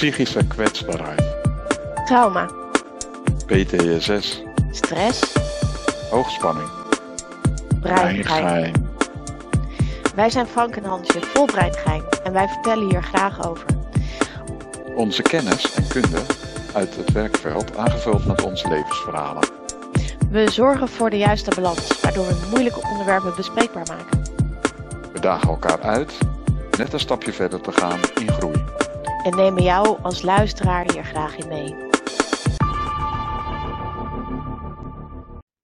psychische kwetsbaarheid, trauma, PTSS, stress, hoogspanning, breingeheim. Wij zijn Frank en Hansje, vol breingeheim en wij vertellen hier graag over. Onze kennis en kunde uit het werkveld aangevuld met onze levensverhalen. We zorgen voor de juiste balans, waardoor we moeilijke onderwerpen bespreekbaar maken. We dagen elkaar uit net een stapje verder te gaan in groei. En nemen jou als luisteraar hier graag in mee.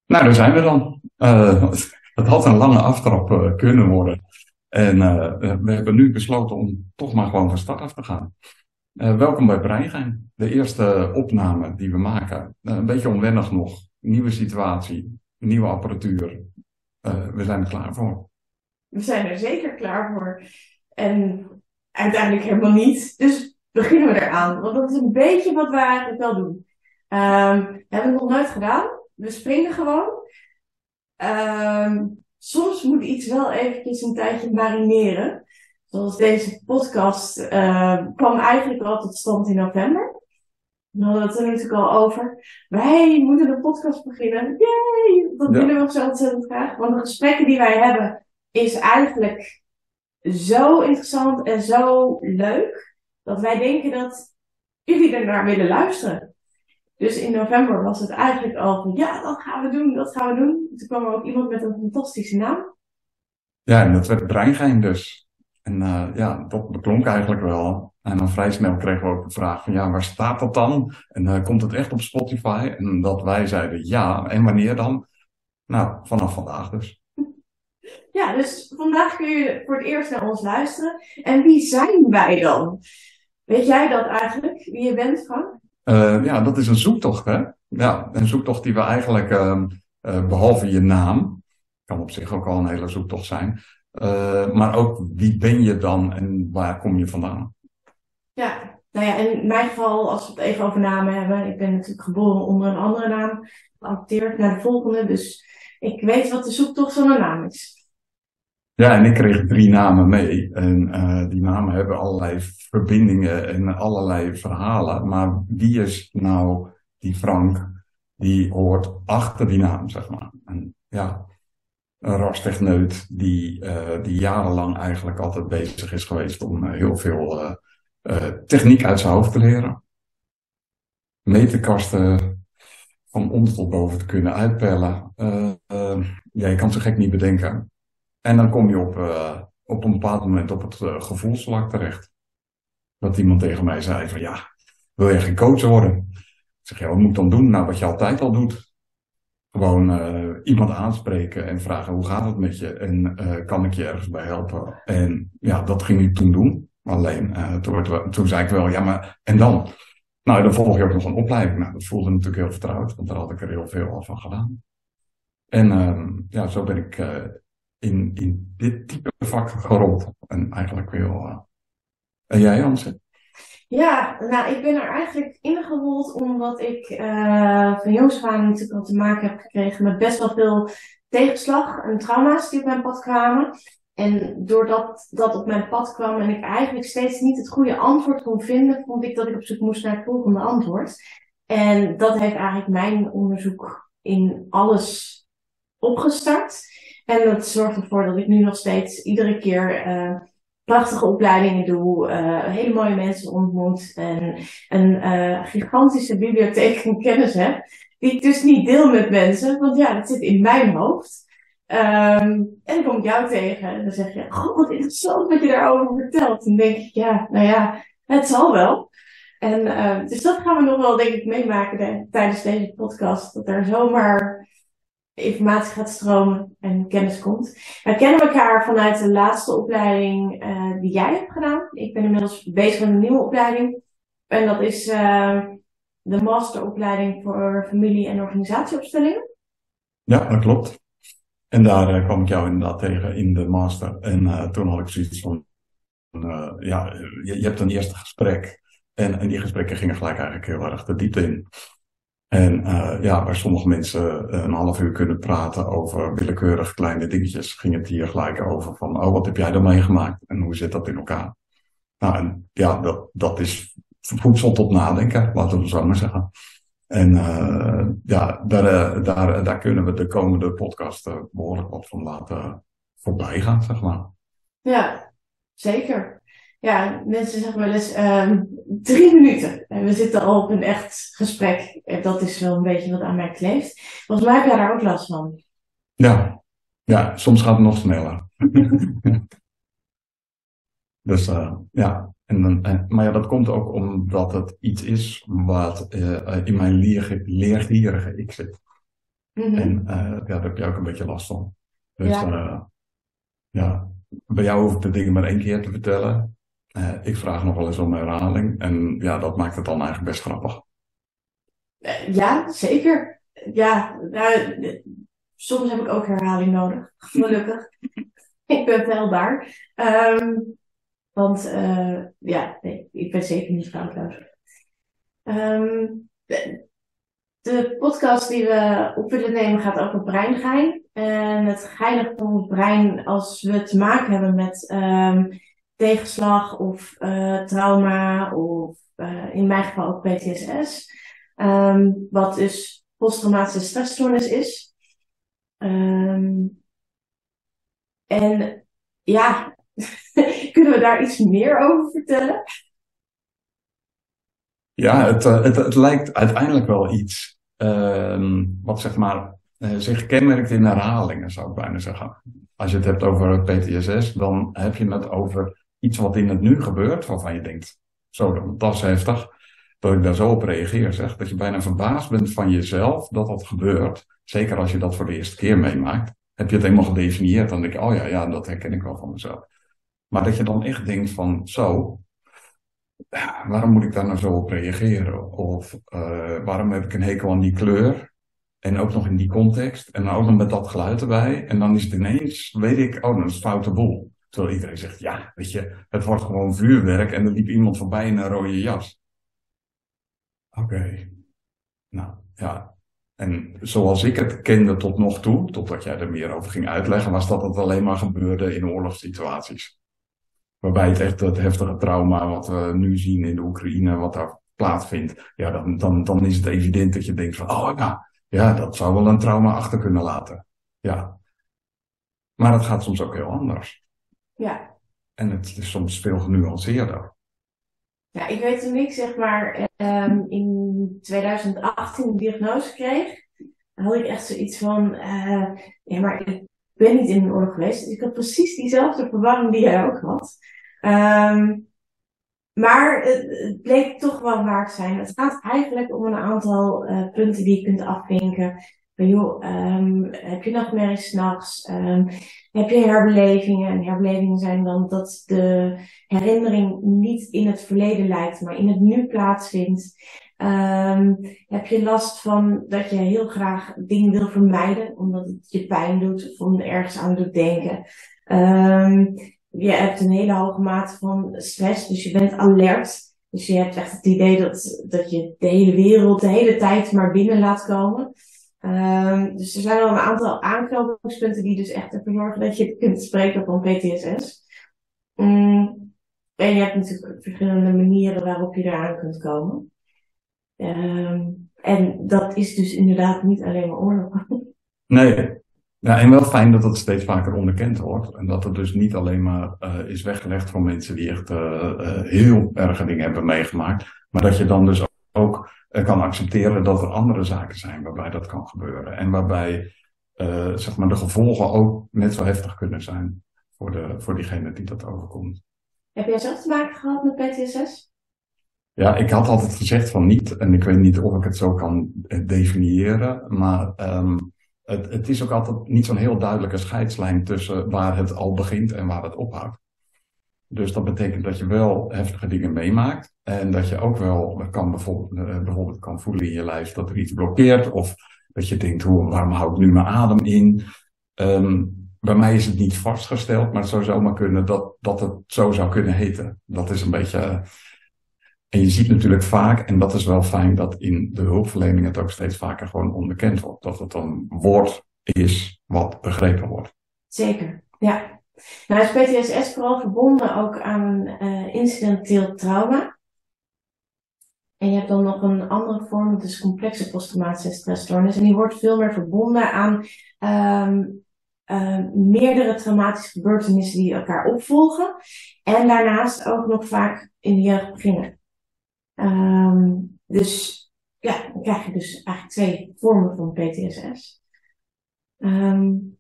Nou, daar zijn we dan. Eh, het had een lange aftrap eh, kunnen worden. En eh, we hebben nu besloten om toch maar gewoon van start af te gaan. Eh, welkom bij Breingein. De eerste opname die we maken. Eh, een beetje onwennig nog. Nieuwe situatie, nieuwe apparatuur. Eh, we zijn er klaar voor. We zijn er zeker klaar voor. En uiteindelijk helemaal niet. Dus beginnen we eraan. Want dat is een beetje wat we eigenlijk wel doen. We hebben het nog nooit gedaan. We springen gewoon. Ehm, soms moet iets wel eventjes een tijdje marineren. Zoals deze podcast eh, kwam eigenlijk al tot stand in november. We hadden het er natuurlijk al over. Wij moeten een podcast beginnen. Yay! Dat Ja. willen we ook zo ontzettend graag. Want de gesprekken die wij hebben is eigenlijk zo interessant en zo leuk. Dat wij denken dat jullie er naar willen luisteren. Dus in november was het eigenlijk al van ja, dat gaan we doen, dat gaan we doen. Toen kwam er ook iemand met een fantastische naam. Ja, en dat werd Breingein dus. En eh, ja, dat beklonk eigenlijk wel. En dan vrij snel kregen we ook de vraag van ja, waar staat dat dan? En eh, komt het echt op Spotify? En dat wij zeiden ja. En wanneer dan? Nou, vanaf vandaag dus. Ja, dus vandaag kun je voor het eerst naar ons luisteren. En wie zijn wij dan? Weet jij dat eigenlijk, wie je bent, Frank? Eh, ja, dat is een zoektocht, hè? Ja, een zoektocht die we eigenlijk, ehm, eh, behalve je naam, kan op zich ook al een hele zoektocht zijn, eh, maar ook wie ben je dan en waar kom je vandaan? Ja, nou ja, in mijn geval, als we het even over namen hebben, ik ben natuurlijk geboren onder een andere naam, geadopteerd naar de volgende, dus ik weet wat de zoektocht van een naam is. Ja, en ik kreeg drie namen mee. En eh, die namen hebben allerlei verbindingen en allerlei verhalen. Maar wie is nou die Frank die hoort achter die naam, zeg maar? En ja, een rastechneut die, eh, die jarenlang eigenlijk altijd bezig is geweest om eh, heel veel techniek uit zijn hoofd te leren. Meterkasten van onder tot boven te kunnen uitpellen. Ja, je kan zo gek niet bedenken. En dan kom je op, eh, op een bepaald moment op het uh, gevoelsvlak terecht. Dat iemand tegen mij zei van ja, wil je geen coach worden? Ik zeg ja, wat moet ik dan doen? Nou, wat je altijd al doet. Gewoon eh, iemand aanspreken en vragen hoe gaat het met je? En kan ik je ergens bij helpen? En ja, dat ging ik toen doen. Alleen toen, toen zei ik wel, ja, maar en dan? Nou, dan volg je ook nog een opleiding. Nou, dat voelde natuurlijk heel vertrouwd, want daar had ik er heel veel al van gedaan. En ehm, ja, zo ben ik in, in dit type vak gerold. En eigenlijk wel. eh, En jij, Jansen? Ja, nou, ik ben er eigenlijk ingerold omdat ik eh, van jongs aan natuurlijk al te maken heb gekregen met best wel veel tegenslag en trauma's die op mijn pad kwamen. En doordat dat op mijn pad kwam en ik eigenlijk steeds niet het goede antwoord kon vinden, vond ik dat ik op zoek moest naar het volgende antwoord. En dat heeft eigenlijk mijn onderzoek in alles opgestart. En dat zorgt ervoor dat ik nu nog steeds iedere keer eh, prachtige opleidingen doe, eh, hele mooie mensen ontmoet en een eh, gigantische bibliotheek aan kennis heb, die ik dus niet deel met mensen, want ja, dat zit in mijn hoofd. Ehm, en dan kom ik jou tegen en dan zeg je, goh, wat interessant wat je daarover vertelt. En dan denk ik, ja, nou ja, het zal wel. En eh, dus dat gaan we nog wel, denk ik, meemaken de- tijdens deze podcast, dat er zomaar informatie gaat stromen en kennis komt. We kennen elkaar vanuit de laatste opleiding eh, die jij hebt gedaan. Ik ben inmiddels bezig met een nieuwe opleiding. En dat is eh, de masteropleiding voor familie- en organisatieopstellingen. Ja, dat klopt. En daar eh, kwam ik jou inderdaad tegen in de master. En toen had ik zoiets van, ja, je, je hebt een eerste gesprek. En, en die gesprekken gingen gelijk eigenlijk heel erg de diepte in. En eh, ja, waar sommige mensen een half uur kunnen praten over willekeurig kleine dingetjes, ging het hier gelijk over van, oh, wat heb jij dan meegemaakt en hoe zit dat in elkaar? Nou, en ja, dat, dat is voedsel tot nadenken, laten we zo maar zeggen. En uh, ja, daar, daar, daar kunnen we de komende podcast behoorlijk wat van laten voorbij gaan, zeg maar. Ja, zeker. Ja, mensen zeggen wel eens um, drie minuten. En we zitten al op een echt gesprek. En dat is wel een beetje wat aan mij kleeft. Volgens mij heb jij daar ook last van. Ja, ja soms gaat het nog sneller. dus uh, ja, en dan, eh, maar ja, dat komt ook omdat het iets is wat uh, in mijn leer, leergierige ik zit. Mm -hmm. En ja, daar heb je ook een beetje last van. Dus ja, ja bij jou hoef ik de dingen maar één keer te vertellen. Uh, ik vraag nog wel eens om herhaling. En ja, dat maakt het dan eigenlijk best grappig. Ja, zeker. Ja, nou, soms heb ik ook herhaling nodig. Gelukkig. ik ben veilbaar. Um, want uh, ja, nee, ik ben zeker niet foutloos. Um, de, podcast die we op willen nemen gaat over breingein. En het geinige van het brein als we te maken hebben met um, tegenslag of uh, trauma of uh, in mijn geval ook PTSS. Um, wat dus posttraumatische stressstoornis is. Um, en ja, kunnen we daar iets meer over vertellen? Ja, het, uh, het, het lijkt uiteindelijk wel iets wat zeg maar zich kenmerkt in herhalingen, zou ik bijna zeggen. Als je het hebt over PTSS, dan heb je het over iets wat in het nu gebeurt, waarvan je denkt, zo, dat is heftig, dat ik daar zo op reageer, zeg. Dat je bijna verbaasd bent van jezelf dat dat gebeurt. Zeker als je dat voor de eerste keer meemaakt. Heb je het helemaal gedefinieerd, dan denk je, oh ja, ja, dat herken ik wel van mezelf. Maar dat je dan echt denkt van, zo, waarom moet ik daar nou zo op reageren? Of uh, waarom heb ik een hekel aan die kleur? En ook nog in die context. En ook nog met dat geluid erbij. En dan is het ineens, weet ik, oh, dat is foute boel. Terwijl iedereen zegt, ja, weet je, het wordt gewoon vuurwerk en er liep iemand voorbij in een rode jas. Oké. Nou, ja. En zoals ik het kende tot nog toe, totdat jij er meer over ging uitleggen, was dat het alleen maar gebeurde in oorlogssituaties. Waarbij het echt het heftige trauma wat we nu zien in de Oekraïne, wat daar plaatsvindt, ja, dan, dan, dan is het evident dat je denkt van, oh nou, ja, dat zou wel een trauma achter kunnen laten. Ja. Maar het gaat soms ook heel anders. Ja. En het is soms veel genuanceerder. Ja, ik weet toen ik zeg maar um, in 2018 een diagnose kreeg, had ik echt zoiets van, uh, ja, maar ik ben niet in een oorlog geweest. Dus ik had precies diezelfde verwarring die jij ook had. Um, maar het, bleek toch wel waar te zijn. Het gaat eigenlijk om een aantal uh, punten die je kunt afvinken van joh, um, heb je nachtmerries s'nachts? Um, heb je herbelevingen? En herbelevingen zijn dan dat de herinnering niet in het verleden lijkt, maar in het nu plaatsvindt. Um, heb je last van dat je heel graag dingen wil vermijden, omdat het je pijn doet of om ergens aan doet denken. Je hebt een hele hoge mate van stress, dus je bent alert. Dus je hebt echt het idee dat, dat je de hele wereld de hele tijd maar binnen laat komen. Um, dus er zijn al een aantal aanknopingspunten die dus echt ervoor zorgen dat je kunt spreken van PTSS. Um, en je hebt natuurlijk verschillende manieren waarop je eraan kunt komen. Um, en dat is dus inderdaad niet alleen maar oorlog. Nee. Ja, en wel fijn dat het steeds vaker onderkend wordt. En dat het dus niet alleen maar uh, is weggelegd voor mensen die echt uh, uh, heel erge dingen hebben meegemaakt. Maar dat je dan dus ook kan accepteren dat er andere zaken zijn waarbij dat kan gebeuren. En waarbij uh, zeg maar de gevolgen ook net zo heftig kunnen zijn voor, de, voor diegene die dat overkomt. Heb jij zelf te maken gehad met PTSS? Ja, ik had altijd gezegd van niet. En ik weet niet of ik het zo kan definiëren. Maar um, het, het is ook altijd niet zo'n heel duidelijke scheidslijn tussen waar het al begint en waar het ophoudt. Dus dat betekent dat je wel heftige dingen meemaakt. En dat je ook wel kan bijvoorbeeld, eh, bijvoorbeeld kan voelen in je lijf dat er iets blokkeert. Of dat je denkt, hoe, waarom hou ik nu mijn adem in? Um, bij mij is het niet vastgesteld, maar het zou zomaar kunnen dat, dat het zo zou kunnen heten. Dat is een beetje. Uh, en je ziet natuurlijk vaak, en dat is wel fijn, dat in de hulpverlening het ook steeds vaker gewoon onderkend wordt. Dat het een woord is wat begrepen wordt. Zeker, ja. Nou is PTSS vooral verbonden ook aan uh, incidenteel trauma. En je hebt dan nog een andere vorm, dat is complexe posttraumatische stressstoornis. En die wordt veel meer verbonden aan um, meerdere traumatische gebeurtenissen die elkaar opvolgen. En daarnaast ook nog vaak in de jeugd beginnen. Um, dus ja, dan krijg je dus eigenlijk twee vormen van PTSS. Um,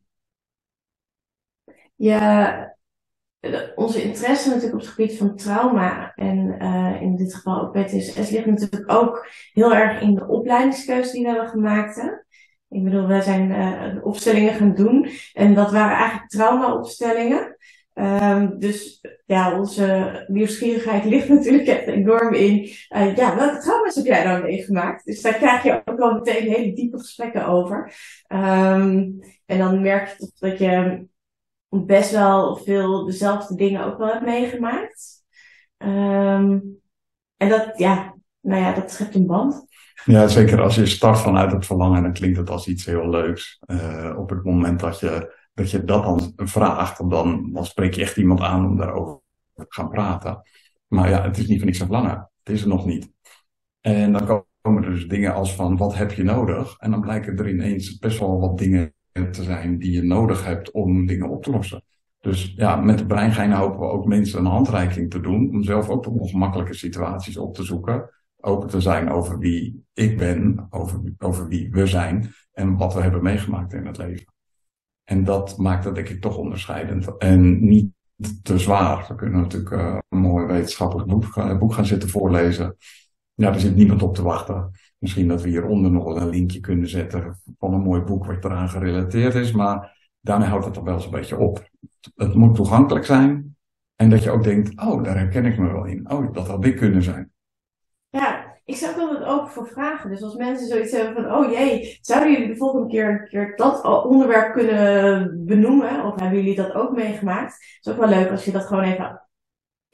ja, onze interesse natuurlijk op het gebied van trauma en uh, in dit geval ook PTSS ligt natuurlijk ook heel erg in de opleidingskeuze die we hebben gemaakt. Hè? Ik bedoel, wij zijn uh, opstellingen gaan doen en dat waren eigenlijk trauma-opstellingen. Um, dus ja, onze nieuwsgierigheid ligt natuurlijk enorm in. Ja, welke trauma's heb jij dan meegemaakt? Dus daar krijg je ook al meteen hele diepe gesprekken over. Um, en dan merk je dat je best wel veel dezelfde dingen ook wel hebt meegemaakt. Um, en dat, ja, nou ja, dat schept een band. Ja, zeker als je start vanuit het verlangen, dan klinkt het als iets heel leuks. Uh, op het moment dat je, dat je dat dan vraagt, dan, dan spreek je echt iemand aan om daarover te gaan praten. Maar ja, het is niet van niks aan verlangen. Het is er nog niet. En dan komen er dus dingen als van, wat heb je nodig? En dan blijken er ineens best wel wat dingen te zijn die je nodig hebt om dingen op te lossen. Dus ja, met de breingeinen hopen we ook mensen een handreiking te doen om zelf ook op ongemakkelijke situaties op te zoeken. Open te zijn over wie ik ben, over, over wie we zijn en wat we hebben meegemaakt in het leven. En dat maakt het denk ik toch onderscheidend en niet te zwaar. We kunnen natuurlijk uh, een mooi wetenschappelijk boek, boek gaan zitten voorlezen. Ja, er zit niemand op te wachten. Misschien dat we hieronder nog wel een linkje kunnen zetten van een mooi boek wat eraan gerelateerd is, maar daarmee houdt het toch wel eens een beetje op. Het moet toegankelijk zijn en dat je ook denkt, oh, daar herken ik me wel in. Oh, dat had ik kunnen zijn. Ja, ik zou dat ook voor vragen. Dus als mensen zoiets hebben van, oh jee, zouden jullie de volgende keer een keer dat onderwerp kunnen benoemen? Of hebben jullie dat ook meegemaakt? Het is ook wel leuk als je dat gewoon even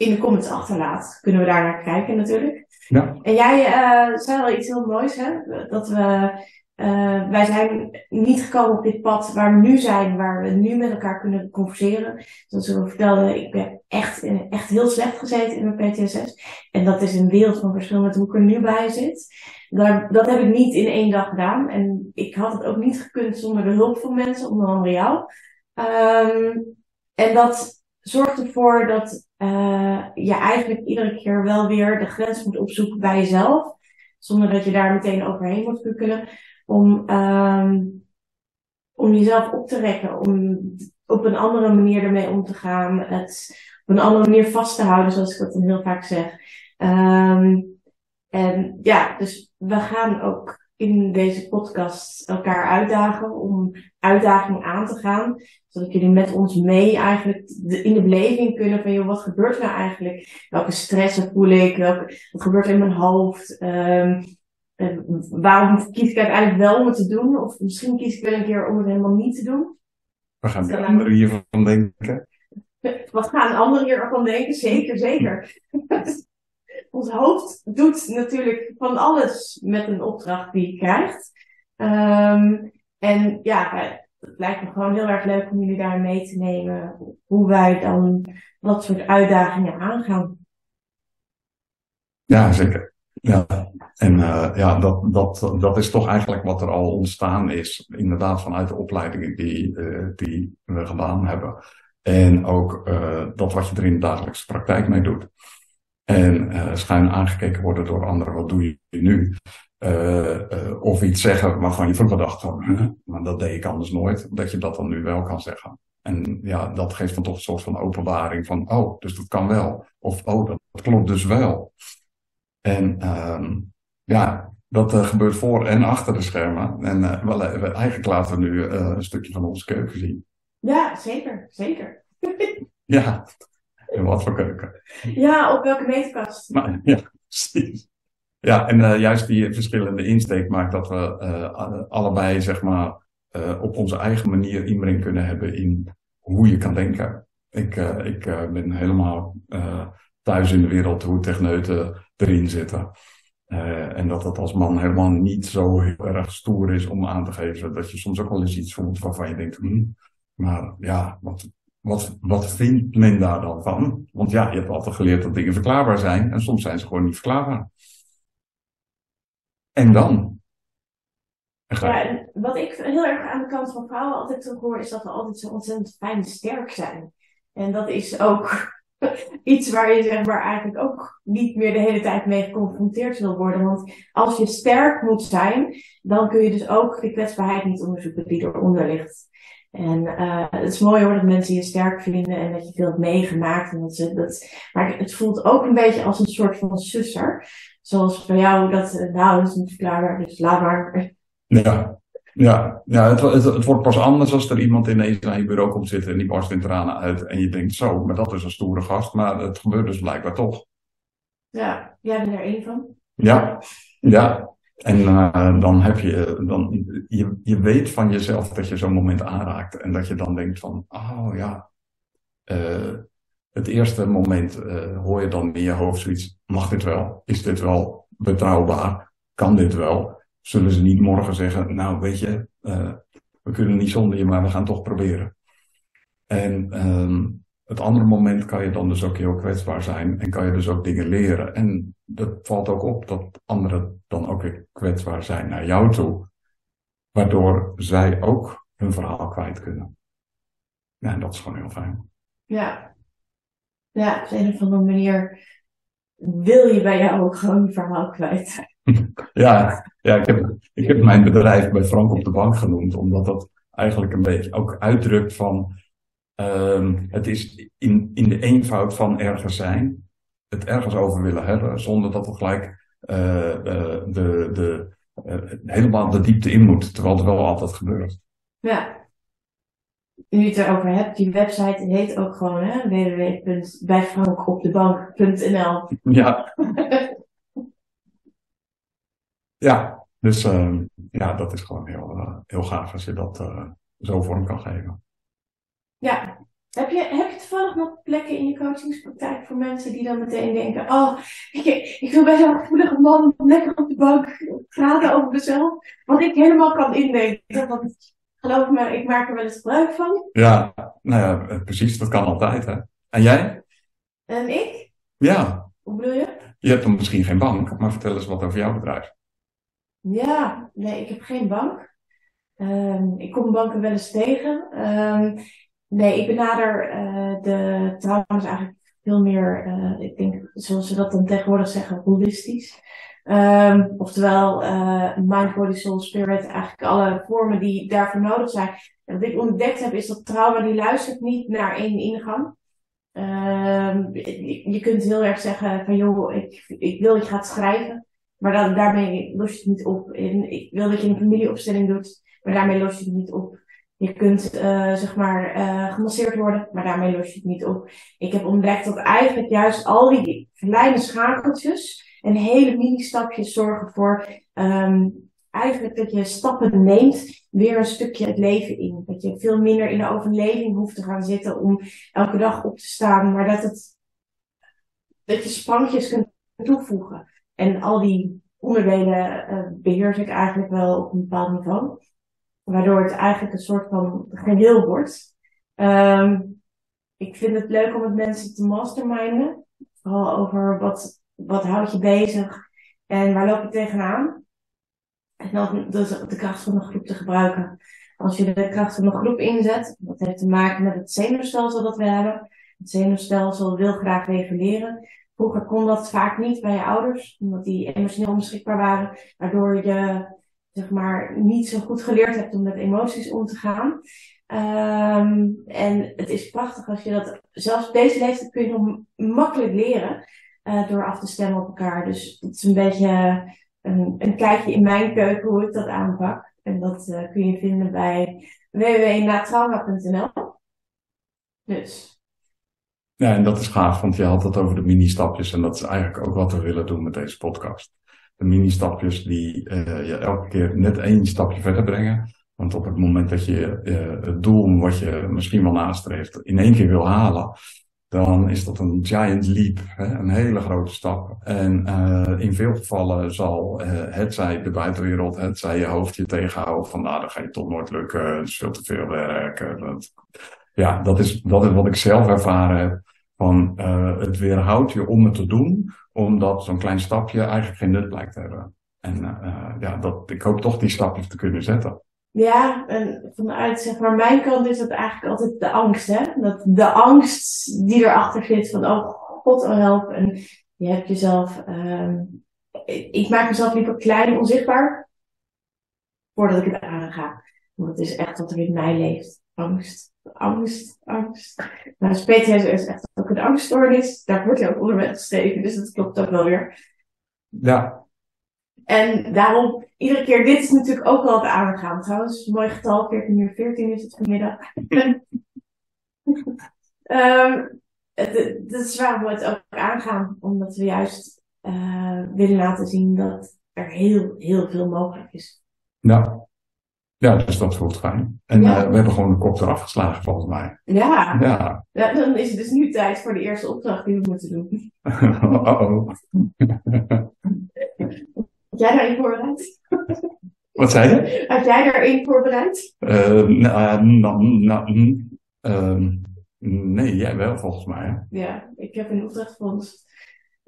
in de comments achterlaat. Kunnen we daar naar kijken natuurlijk. Ja. En jij uh, zei al iets heel moois, hè? Dat we, uh, wij zijn niet gekomen op dit pad waar we nu zijn, waar we nu met elkaar kunnen converseren. Zoals we vertelden, ik ben echt, echt heel slecht gezeten in mijn PTSS. En dat is een wereld van verschil met hoe ik er nu bij zit. Daar, dat heb ik niet in één dag gedaan. En ik had het ook niet gekund zonder de hulp van mensen, onder andere jou. Um, en dat zorgt ervoor dat uh, je eigenlijk iedere keer wel weer de grens moet opzoeken bij jezelf. Zonder dat je daar meteen overheen moet pukkelen. Om, um, om jezelf op te rekken. Om op een andere manier ermee om te gaan. Het op een andere manier vast te houden, zoals ik dat dan heel vaak zeg. Um, en ja, dus we gaan ook in deze podcast elkaar uitdagen om uitdagingen aan te gaan. Zodat jullie met ons mee eigenlijk in de beleving kunnen van, joh, wat gebeurt er nou eigenlijk? Welke stressen voel ik? Welke, wat gebeurt er in mijn hoofd? Um, waarom kies ik uiteindelijk wel om het te doen? Of misschien kies ik wel een keer om het helemaal niet te doen. Wat gaan de anderen hiervan denken? Wat gaan anderen hiervan denken? Zeker, zeker. ons hoofd doet natuurlijk van alles met een opdracht die je krijgt. Um, en ja, het lijkt me gewoon heel erg leuk om jullie daar mee te nemen. Hoe wij dan dat soort uitdagingen aangaan. Ja, zeker. Ja, en uh, ja, dat, dat, dat is toch eigenlijk wat er al ontstaan is. Inderdaad, vanuit de opleidingen die, uh, die we gedaan hebben. En ook uh, dat wat je er in de dagelijkse praktijk mee doet. En uh, schuin aangekeken worden door anderen, wat doe je nu? Uh, uh, of iets zeggen waarvan je vroeger dacht van, maar dat deed ik anders nooit, dat je dat dan nu wel kan zeggen. En ja, dat geeft dan toch een soort van openbaring van, oh, dus dat kan wel. Of, oh, dat, klopt dus wel. En um, ja, dat uh, gebeurt voor en achter de schermen. En uh, wel, eigenlijk laten we nu een stukje van onze keuken zien. Ja, zeker, zeker. ja, en wat voor keuken. Ja, op welke meetkast. Maar, ja, precies. Ja, en uh, juist die verschillende insteek maakt dat we uh, allebei, zeg maar, uh, op onze eigen manier inbreng kunnen hebben in hoe je kan denken. Ik, ik ben helemaal thuis in de wereld hoe techneuten erin zitten. en dat dat als man helemaal niet zo heel erg stoer is om aan te geven. Dat je soms ook wel eens iets voelt waarvan je denkt, hm, maar ja, wat, wat, wat vindt men daar dan van? Want ja, je hebt altijd geleerd dat dingen verklaarbaar zijn en soms zijn ze gewoon niet verklaarbaar. En dan? En en wat ik heel erg aan de kant van vrouwen altijd terug hoor, is dat we altijd zo ontzettend fijn sterk zijn. En dat is ook iets waar je zeg maar eigenlijk ook niet meer de hele tijd mee geconfronteerd wil worden. Want als je sterk moet zijn, dan kun je dus ook de kwetsbaarheid niet onderzoeken die eronder ligt. En eh, het is mooi hoor dat mensen je sterk vinden en dat je veel hebt meegemaakt. En dat ze, dat, maar het voelt ook een beetje als een soort van susser. Zoals bij jou dat, eh, nou, dat is niet verklaarbaar, dus laat maar. Ja, ja, ja het, het, het wordt pas anders als er iemand ineens naar je bureau komt zitten en die barst in tranen uit. En je denkt, zo, maar dat is een stoere gast. Maar het gebeurt dus blijkbaar toch. Ja, jij bent er één van. Ja, ja. En eh, dan heb je, dan, je, je weet van jezelf dat je zo'n moment aanraakt. En dat je dan denkt van, oh ja. eh, het eerste moment eh, hoor je dan in je hoofd zoiets, mag dit wel? Is dit wel betrouwbaar? Kan dit wel? Zullen ze niet morgen zeggen, nou weet je, we kunnen niet zonder je, maar we gaan toch proberen. En ehm, het andere moment kan je dan dus ook heel kwetsbaar zijn en kan je dus ook dingen leren. En dat valt ook op dat anderen dan ook weer kwetsbaar zijn naar jou toe, waardoor zij ook hun verhaal kwijt kunnen. Ja, en dat is gewoon heel fijn. Ja. Ja, op een of andere manier wil je bij jou ook gewoon je verhaal kwijt. Ja, ja ik, heb, ik heb mijn bedrijf bij Frank op de bank genoemd, omdat dat eigenlijk een beetje ook uitdrukt van ehm, het is in, in de eenvoud van ergens zijn, het ergens over willen hebben, zonder dat we gelijk eh, eh, de, de, eh, helemaal de diepte in moet, terwijl het wel altijd gebeurt. Ja. Nu je het erover hebt, die website heet ook gewoon www.bijfrankopdebank.nl Ja, ja dus ehm, ja, dat is gewoon heel, heel gaaf als je dat zo vorm kan geven. Ja. Heb je, heb je toevallig nog plekken in je coachingspraktijk voor mensen die dan meteen denken, oh, ik, ik wil bij zo'n gevoelige man lekker op de bank praten over mezelf, wat ik helemaal kan indenken. Want geloof me, ik maak er wel eens gebruik van. Ja, nou ja, eh, precies, dat kan altijd hè. En jij? En ik? Ja, Hoe bedoel je? je hebt dan misschien geen bank, maar vertel eens wat over jouw bedrijf. Ja, nee, ik heb geen bank. Ehm, ik kom banken wel eens tegen. Ehm, nee, ik benader eh, de trauma's eigenlijk veel meer, eh, ik denk, zoals ze dat dan tegenwoordig zeggen, holistisch. Ehm, oftewel, eh mind, body, soul, spirit, eigenlijk alle vormen die daarvoor nodig zijn. En wat ik ontdekt heb, is dat trauma die luistert niet naar één ingang. Ehm, je, kunt heel erg zeggen van joh, ik, ik wil dat je gaat schrijven. Maar daarmee los je het niet op. Ik wil dat je een familieopstelling doet, maar daarmee los je het niet op. Je kunt, eh, zeg maar, eh gemasseerd worden, maar daarmee los je het niet op. Ik heb ontdekt dat eigenlijk juist al die kleine schakeltjes en hele mini-stapjes zorgen voor ehm, eigenlijk dat je stappen neemt weer een stukje het leven in. Dat je veel minder in de overleving hoeft te gaan zitten om elke dag op te staan, maar dat, het, dat je sprankjes kunt toevoegen. En al die onderdelen eh, beheers ik eigenlijk wel op een bepaald niveau. Waardoor het eigenlijk een soort van geheel wordt. Ehm, ik vind het leuk om met mensen te masterminden. Vooral over wat, wat houdt je bezig en waar loop je tegenaan. En dan dus de kracht van de groep te gebruiken. Als je de kracht van de groep inzet, dat heeft te maken met het zenuwstelsel dat we hebben. Het zenuwstelsel wil graag reguleren. Vroeger kon dat vaak niet bij je ouders, omdat die emotioneel onbeschikbaar waren, waardoor je zeg maar niet zo goed geleerd hebt om met emoties om te gaan. Ehm, en het is prachtig als je dat, zelfs deze leeftijd kun je nog makkelijk leren eh, door af te stemmen op elkaar. Dus het is een beetje een, een kijkje in mijn keuken hoe ik dat aanpak. En dat eh, kun je vinden bij www.natrauma.nl. Dus. Ja, en dat is gaaf, want je had het over de mini-stapjes en dat is eigenlijk ook wat we willen doen met deze podcast. Mini-stapjes die uh, je elke keer net één stapje verder brengen. Want op het moment dat je uh, het doel wat je misschien wel nastreeft in één keer wil halen, dan is dat een giant leap, hè? een hele grote stap. En uh, in veel gevallen zal het zij de buitenwereld, het zij je hoofd je tegenhouden van nou, dat ga je toch nooit lukken, het is veel te veel werk. Ja, dat is, dat is wat ik zelf ervaren heb. Van uh, het weerhoudt je om het te doen, omdat zo'n klein stapje eigenlijk geen nut blijkt te hebben. En uh, ja, dat, ik hoop toch die stapjes te kunnen zetten. Ja, en vanuit zeg maar mijn kant is dat eigenlijk altijd de angst, hè? Dat de angst die erachter zit van, oh god, oh help. En je hebt jezelf, uh, ik maak mezelf liever klein, onzichtbaar, voordat ik het aanga. Want het is echt wat er in mij leeft. Angst, angst, angst. Nou, PTSS is echt een angststoornis. Daar wordt je ook onder geschreven, dus dat klopt ook wel weer. Ja. En daarom, iedere keer, dit is natuurlijk ook wel het aangaan trouwens. Mooi getal, 14 uur 14 is het vanmiddag. um, dat is waarom we het ook aangaan. Omdat we juist uh, willen laten zien dat er heel, heel veel mogelijk is. Ja. Ja, dus dat voelt fijn. En ja. uh, we hebben gewoon de kop eraf geslagen, volgens mij. Ja. ja. ja. Dan is het dus nu tijd voor de eerste opdracht die we moeten doen. Uh-oh. Had jij daarin voorbereid? Wat zei je? Had jij daarin voorbereid? Uh, nou, nee, jij wel, volgens mij. Ja, ik heb een opdracht voor ons.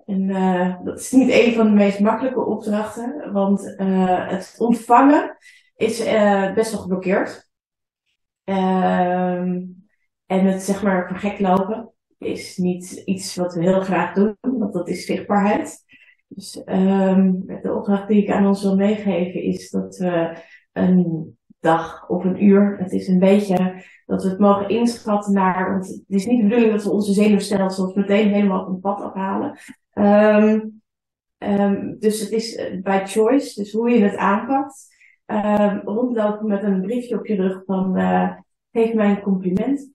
En uh, dat is niet een van de meest makkelijke opdrachten, want uh, het ontvangen is uh, best wel geblokkeerd. Ehm, en het zeg maar voor gek lopen is niet iets wat we heel graag doen, want dat is zichtbaarheid. Dus um, de opdracht die ik aan ons wil meegeven is dat we een dag of een uur, het is een beetje dat we het mogen inschatten naar, want het is niet de bedoeling dat we onze zenuwstelsels meteen helemaal op een pad afhalen. Um, dus het is eh, by choice, dus hoe je het aanpakt. Um, rondlopen met een briefje op je rug van uh, geef mij een compliment.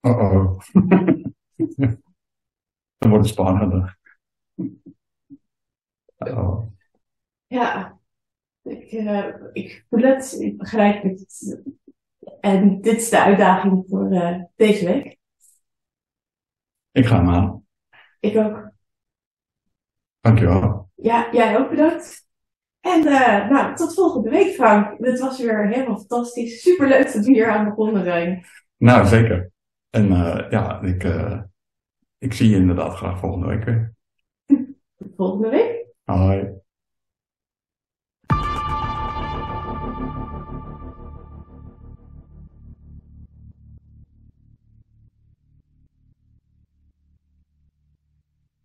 Oh oh. Dan wordt het spannender. Oh. Ja, ik, uh, ik voel het, ik begrijp het. En dit is de uitdaging voor uh, deze week. Ik ga hem aan. Ik ook. Dankjewel. Ja, jij ook bedankt. En uh, nou, tot volgende week, Frank. Dit was weer helemaal fantastisch. Superleuk dat we hier aan begonnen zijn. Nou, zeker. En uh, ja, ik, uh, ik zie je inderdaad graag volgende week weer. Volgende week. Hoi.